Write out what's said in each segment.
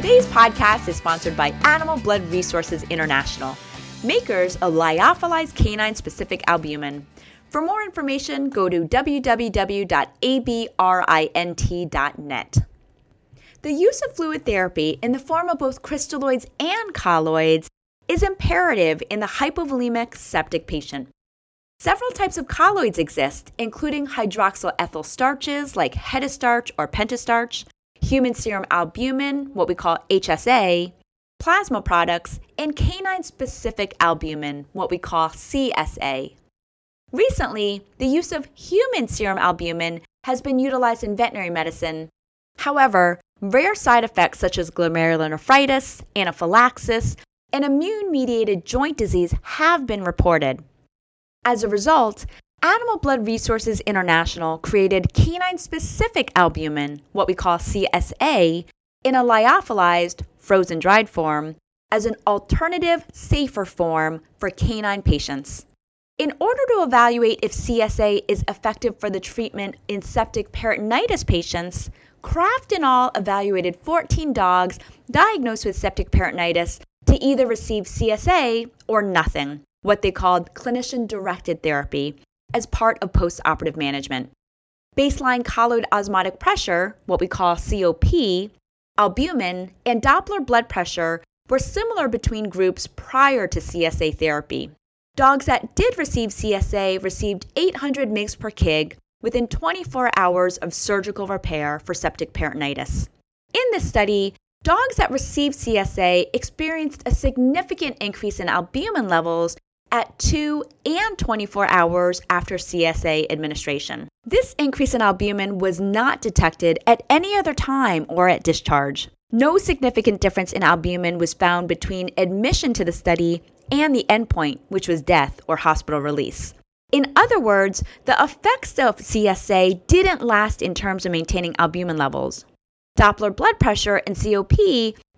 Today's podcast is sponsored by Animal Blood Resources International, makers of lyophilized canine specific albumin. For more information, go to www.abrint.net. The use of fluid therapy in the form of both crystalloids and colloids is imperative in the hypovolemic septic patient. Several types of colloids exist, including hydroxyethyl starches like hetastarch or pentastarch, human serum albumin, what we call HSA, plasma products, and canine specific albumin, what we call CSA. Recently, the use of human serum albumin has been utilized in veterinary medicine. However, rare side effects such as glomerulonephritis, anaphylaxis, and immune mediated joint disease have been reported. As a result, Animal Blood Resources International created canine specific albumin, what we call CSA, in a lyophilized, frozen dried form as an alternative, safer form for canine patients. In order to evaluate if CSA is effective for the treatment in septic peritonitis patients, Craft and al. evaluated 14 dogs diagnosed with septic peritonitis to either receive CSA or nothing what they called clinician directed therapy, as part of postoperative management. Baseline colloid osmotic pressure, what we call COP, albumin, and Doppler blood pressure were similar between groups prior to CSA therapy. Dogs that did receive CSA received 800 mg per kg within 24 hours of surgical repair for septic peritonitis. In this study, dogs that received CSA experienced a significant increase in albumin levels at 2 and 24 hours after CSA administration. This increase in albumin was not detected at any other time or at discharge. No significant difference in albumin was found between admission to the study and the endpoint, which was death or hospital release. In other words, the effects of CSA didn't last in terms of maintaining albumin levels. Doppler blood pressure and COP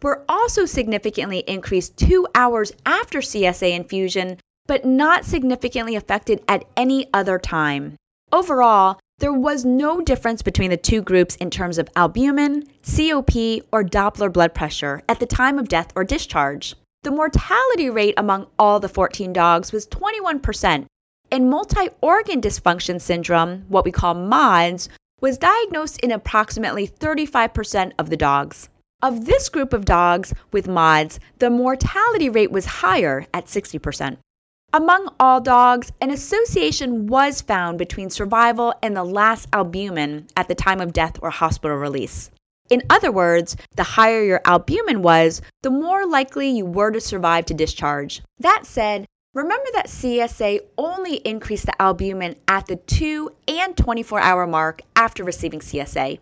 were also significantly increased two hours after CSA infusion but not significantly affected at any other time. Overall, there was no difference between the two groups in terms of albumin, COP, or Doppler blood pressure at the time of death or discharge. The mortality rate among all the 14 dogs was 21%, and multi organ dysfunction syndrome, what we call MODS, was diagnosed in approximately 35% of the dogs. Of this group of dogs with MODS, the mortality rate was higher at 60%. Among all dogs, an association was found between survival and the last albumin at the time of death or hospital release. In other words, the higher your albumin was, the more likely you were to survive to discharge. That said, remember that CSA only increased the albumin at the 2 and 24 hour mark after receiving CSA.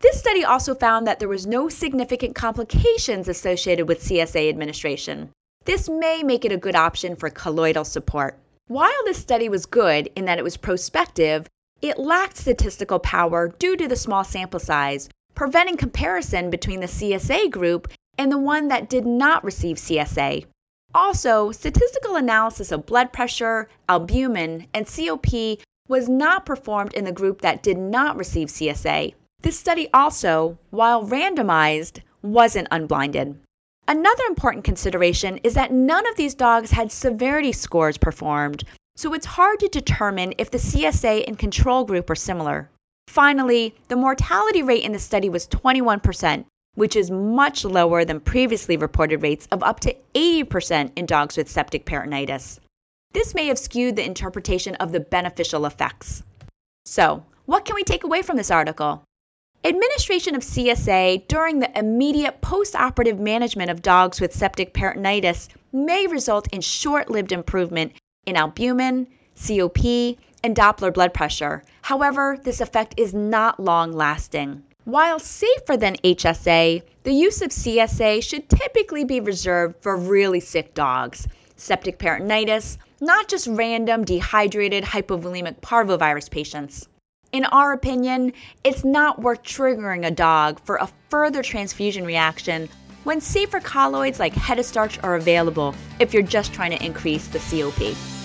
This study also found that there was no significant complications associated with CSA administration. This may make it a good option for colloidal support. While this study was good in that it was prospective, it lacked statistical power due to the small sample size, preventing comparison between the CSA group and the one that did not receive CSA. Also, statistical analysis of blood pressure, albumin, and COP was not performed in the group that did not receive CSA. This study also, while randomized, wasn't unblinded. Another important consideration is that none of these dogs had severity scores performed, so it's hard to determine if the CSA and control group are similar. Finally, the mortality rate in the study was 21%, which is much lower than previously reported rates of up to 80% in dogs with septic peritonitis. This may have skewed the interpretation of the beneficial effects. So, what can we take away from this article? Administration of CSA during the immediate postoperative management of dogs with septic peritonitis may result in short lived improvement in albumin, COP, and Doppler blood pressure. However, this effect is not long lasting. While safer than HSA, the use of CSA should typically be reserved for really sick dogs, septic peritonitis, not just random dehydrated hypovolemic parvovirus patients. In our opinion, it's not worth triggering a dog for a further transfusion reaction when safer colloids like hetastarch are available if you're just trying to increase the COP.